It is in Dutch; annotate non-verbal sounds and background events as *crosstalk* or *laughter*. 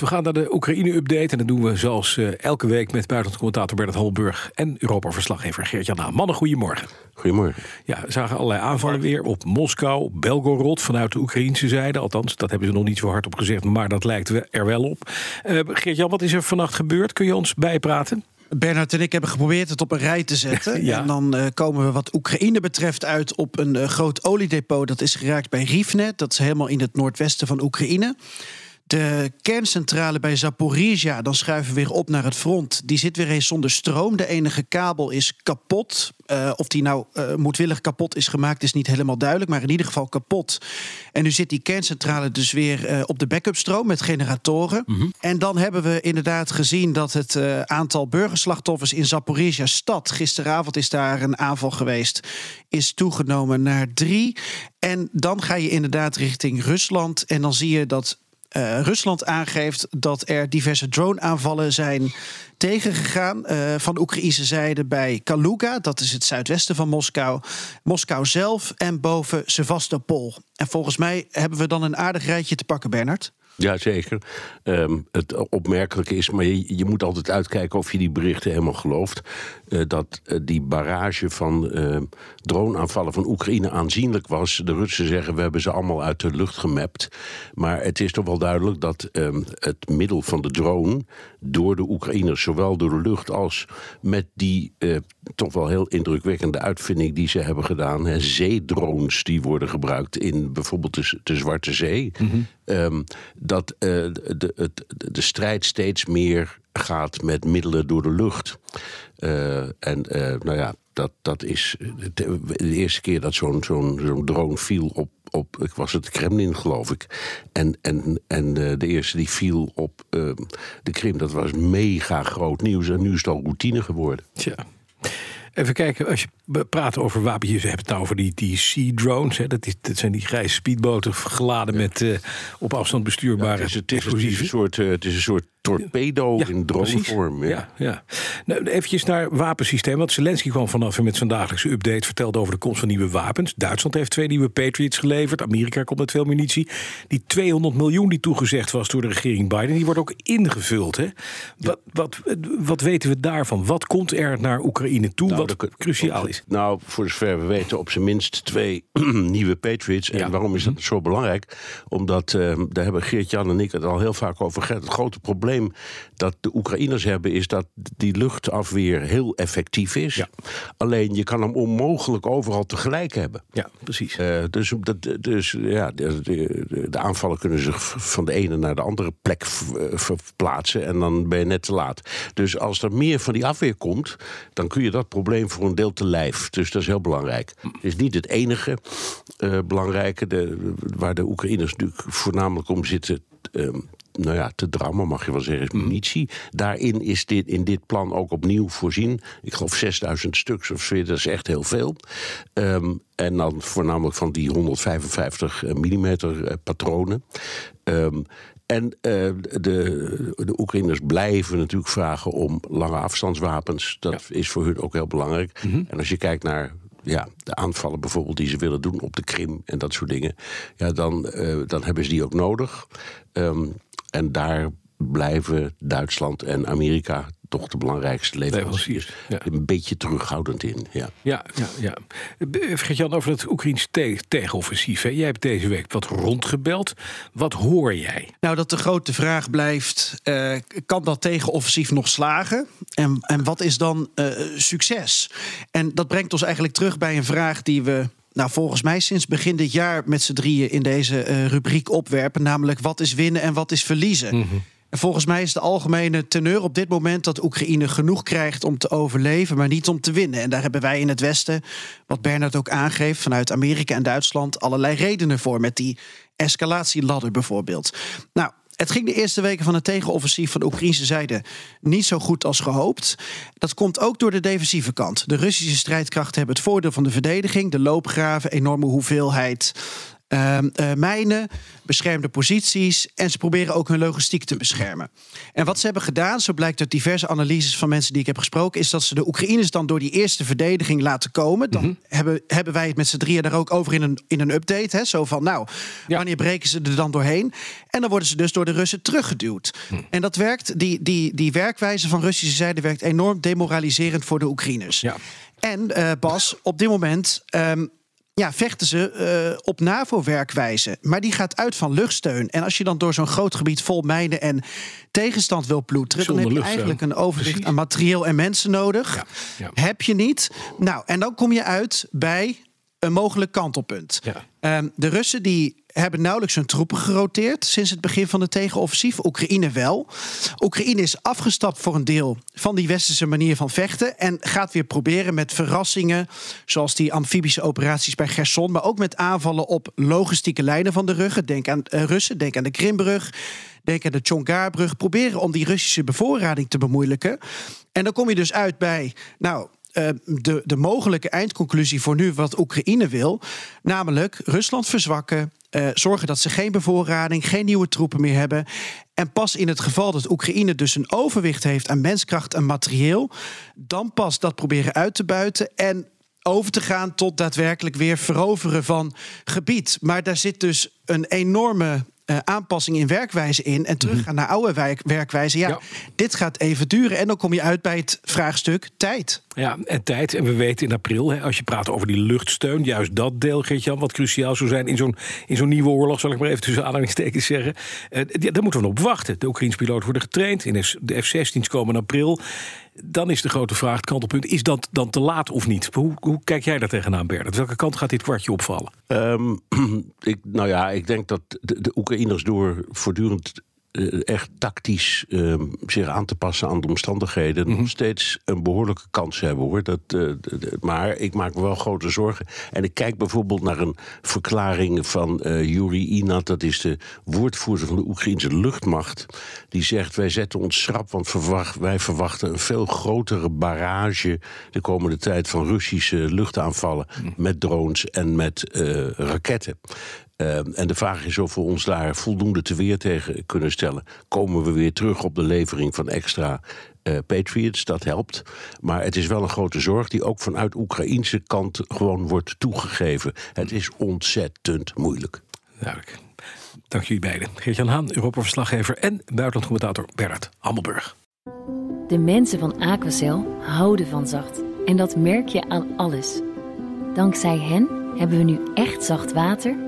We gaan naar de Oekraïne-update. En dat doen we zoals uh, elke week met buitenlandcommentator Bernard Holburg en Europa-verslaggever Geert-Jan Haan. Mannen, goedemorgen. Goedemorgen. Ja, we zagen allerlei aanvallen weer op Moskou, Belgorod vanuit de Oekraïnse zijde. Althans, dat hebben ze nog niet zo hard op gezegd, maar dat lijkt er wel op. Uh, Geert-Jan, wat is er vannacht gebeurd? Kun je ons bijpraten? Bernard en ik hebben geprobeerd het op een rij te zetten. *laughs* ja. En dan uh, komen we wat Oekraïne betreft uit op een uh, groot oliedepot. Dat is geraakt bij Rivne. Dat is helemaal in het noordwesten van Oekraïne. De kerncentrale bij Zaporizhia, dan schuiven we weer op naar het front. Die zit weer eens zonder stroom. De enige kabel is kapot. Uh, of die nou uh, moedwillig kapot is gemaakt, is niet helemaal duidelijk. Maar in ieder geval kapot. En nu zit die kerncentrale dus weer uh, op de backup stroom met generatoren. Mm -hmm. En dan hebben we inderdaad gezien dat het aantal burgerslachtoffers in Zaporizhia stad. Gisteravond is daar een aanval geweest. Is toegenomen naar drie. En dan ga je inderdaad richting Rusland. En dan zie je dat uh, Rusland aangeeft dat er diverse drone-aanvallen zijn tegengegaan uh, van Oekraïnse zijde bij Kaluga, dat is het zuidwesten van Moskou, Moskou zelf en boven Sevastopol. En volgens mij hebben we dan een aardig rijtje te pakken, Bernard. Jazeker. Um, het opmerkelijke is, maar je, je, moet altijd uitkijken of je die berichten helemaal gelooft. Uh, dat uh, die barrage van uh, droneaanvallen van Oekraïne aanzienlijk was. De Russen zeggen we hebben ze allemaal uit de lucht gemapt. Maar het is toch wel duidelijk dat um, het middel van de drone door de Oekraïners, zowel door de lucht als met die toch wel heel indrukwekkende uitvinding die ze hebben gedaan. Hè, zeedrones die worden gebruikt in bijvoorbeeld de, de Zwarte Zee. Mm -hmm. um, dat uh, de, de, de, strijd steeds meer gaat met middelen door de lucht. Uh, en uh, nou ja, dat, dat is de, eerste keer dat zo'n zo'n zo'n drone viel op, op, ik was het Kremlin geloof ik. En, en, en de eerste die viel op de Krim, dat was mega groot nieuws. En nu is het al routine geworden. Tja. Even kijken, als je praat over wapens, je hebt het nou over die, die Sea Drones. Hè, dat, is, dat zijn die grijze speedboten geladen ja. met uh, op afstand bestuurbare ja, het, is, het, is, het, is, een soort, uh, het is een soort torpedo ja, in dronevorm. Ja. Ja, ja. Nou, eventjes naar wapensysteem. Want Zelensky kwam vanaf en met zijn dagelijkse update vertelde over de komst van nieuwe wapens. Duitsland heeft twee nieuwe Patriots geleverd. Amerika komt met veel munitie. Die 200 miljoen die toegezegd was door de regering Biden, die wordt ook ingevuld. Hè? Wat, wat, wat weten we daarvan? Wat komt er naar Oekraïne toe nou, wat cruciaal is? Nou, voor zover we weten, op zijn minst twee *clears throat* nieuwe Patriots. En waarom is dat zo belangrijk? Omdat, uh, daar hebben Geert-Jan en ik het al heel vaak over gehad. Het grote probleem dat de Oekraïners hebben is dat die luchtafweer heel effectief is. Ja. Alleen je kan hem onmogelijk overal tegelijk hebben. Ja, precies. Uh, dus dat, dus ja, de, de, de, aanvallen kunnen zich van de ene naar de andere plek verplaatsen en dan ben je net te laat. Dus als er meer van die afweer komt, dan kun je dat probleem voor een deel te lijf. Dus dat is heel belangrijk. Het is niet het enige uh, belangrijke de, waar de Oekraïners natuurlijk voornamelijk om zitten. Uh, nou ja, te drammen, mag je wel zeggen, is munitie. Daarin is dit in dit plan ook opnieuw voorzien. Ik geloof 6000 stuks of zo, dat is echt heel veel. Um, en dan voornamelijk van die 155 mm patronen. Um, en uh, de, de Oekraïners blijven natuurlijk vragen om lange afstandswapens. Dat ja. is voor hun ook heel belangrijk. Mm -hmm. En als je kijkt naar ja, de aanvallen bijvoorbeeld die ze willen doen op de Krim en dat soort dingen, ja, dan, uh, dan hebben ze die ook nodig. Um, en daar blijven Duitsland en Amerika toch de belangrijkste leveranciers. Ja. Een beetje terughoudend in. Ja, ja, ja. ja. Vergeet Jan over het Oekraïns te tegenoffensief. Hè? Jij hebt deze week wat rondgebeld. Wat hoor jij? Nou, dat de grote vraag blijft: uh, kan dat tegenoffensief nog slagen? En, en wat is dan uh, succes? En dat brengt ons eigenlijk terug bij een vraag die we nou, volgens mij sinds begin dit jaar met z'n drieën in deze uh, rubriek opwerpen. Namelijk wat is winnen en wat is verliezen. Mm -hmm. En volgens mij is de algemene teneur op dit moment dat Oekraïne genoeg krijgt om te overleven, maar niet om te winnen. En daar hebben wij in het Westen, wat Bernard ook aangeeft, vanuit Amerika en Duitsland allerlei redenen voor. Met die escalatieladder bijvoorbeeld. Nou, het ging de eerste weken van het tegenoffensief van de Oekraïnse zijde niet zo goed als gehoopt. Dat komt ook door de defensieve kant. De Russische strijdkrachten hebben het voordeel van de verdediging, de loopgraven, enorme hoeveelheid uh, mijnen, beschermde posities. En ze proberen ook hun logistiek te beschermen. En wat ze hebben gedaan, zo blijkt uit diverse analyses van mensen die ik heb gesproken, is dat ze de Oekraïners dan door die eerste verdediging laten komen. Dan mhm. hebben, hebben wij het met z'n drieën daar ook over in een, in een update. Hè? Zo van, nou, wanneer breken ze er dan doorheen? En dan worden ze dus door de Russen teruggeduwd. Mhm. En dat werkt, die, die, die werkwijze van Russische zijde werkt enorm demoraliserend voor de Oekraïners. Ja. En uh, Bas, op dit moment um, ja, vechten ze uh, op NAVO-werkwijze. Maar die gaat uit van luchtsteun. En als je dan door zo'n groot gebied vol mijnen en tegenstand wil ploeteren, dan heb je eigenlijk een overzicht aan materieel en mensen nodig. Ja, ja. Heb je niet. Nou, en dan kom je uit bij een mogelijk kantelpunt. Ja. Um, de Russen die hebben nauwelijks hun troepen geroteerd sinds het begin van de tegenoffensief. Oekraïne wel. Oekraïne is afgestapt voor een deel van die westerse manier van vechten en gaat weer proberen met verrassingen, zoals die amfibische operaties bij Gerson, maar ook met aanvallen op logistieke lijnen van de ruggen. Denk aan uh, Russen, denk aan de Krimbrug. Denk aan de Chongarbrug. Proberen om die Russische bevoorrading te bemoeilijken. En dan kom je dus uit bij, nou, uh, de, de mogelijke eindconclusie voor nu wat Oekraïne wil. Namelijk Rusland verzwakken. Uh, zorgen dat ze geen bevoorrading, geen nieuwe troepen meer hebben. En pas in het geval dat Oekraïne dus een overwicht heeft aan menskracht en materieel, dan pas dat proberen uit te buiten en over te gaan tot daadwerkelijk weer veroveren van gebied. Maar daar zit dus een enorme uh, aanpassing in werkwijze in en teruggaan mhm. naar oude werk, werkwijze. Ja, dit gaat even duren. En dan kom je uit bij het vraagstuk tijd. Ja, en tijd. En we weten in april, hè, als je praat over die luchtsteun, juist dat deel, Geert-Jan, wat cruciaal zou zijn in zo'n, in zo'n nieuwe oorlog, zal ik maar even tussen aanhalingstekens zeggen. Uh, daar moeten we op wachten. De Oekraïnse piloten worden getraind. In de F-16's komen in april. Dan is de grote vraag, het kantelpunt, is dat dan te laat of niet? Hoe, hoe kijk jij daar tegenaan, Bernard? Welke kant gaat dit kwartje opvallen? Um, *clears throat* ik, nou ja, ik denk dat de, de Oekraïners door voortdurend echt tactisch uh, zich aan te passen aan de omstandigheden, mm nog steeds een behoorlijke kans hebben hoor. Dat, uh, maar ik maak me wel grote zorgen. En ik kijk bijvoorbeeld naar een verklaring van uh, Yuri Inat, dat is de woordvoerder van de Oekraïnse luchtmacht. Die zegt: Wij zetten ons schrap, want verwacht, wij verwachten een veel grotere barrage de komende tijd van Russische luchtaanvallen mhm. met drones en met raketten. Uh, en de vraag is of we ons daar voldoende te weer tegen kunnen stellen. Komen we weer terug op de levering van extra uh, Patriots? Dat helpt. Maar het is wel een grote zorg die ook vanuit Oekraïnse kant gewoon wordt toegegeven. Het is ontzettend moeilijk. Duidelijk. Dank jullie beiden. Geert-Jan Haan, Europa-verslaggever en buitenlandcommentator Bernard Hammelburg. De mensen van Aquacel houden van zacht. En dat merk je aan alles. Dankzij hen hebben we nu echt zacht water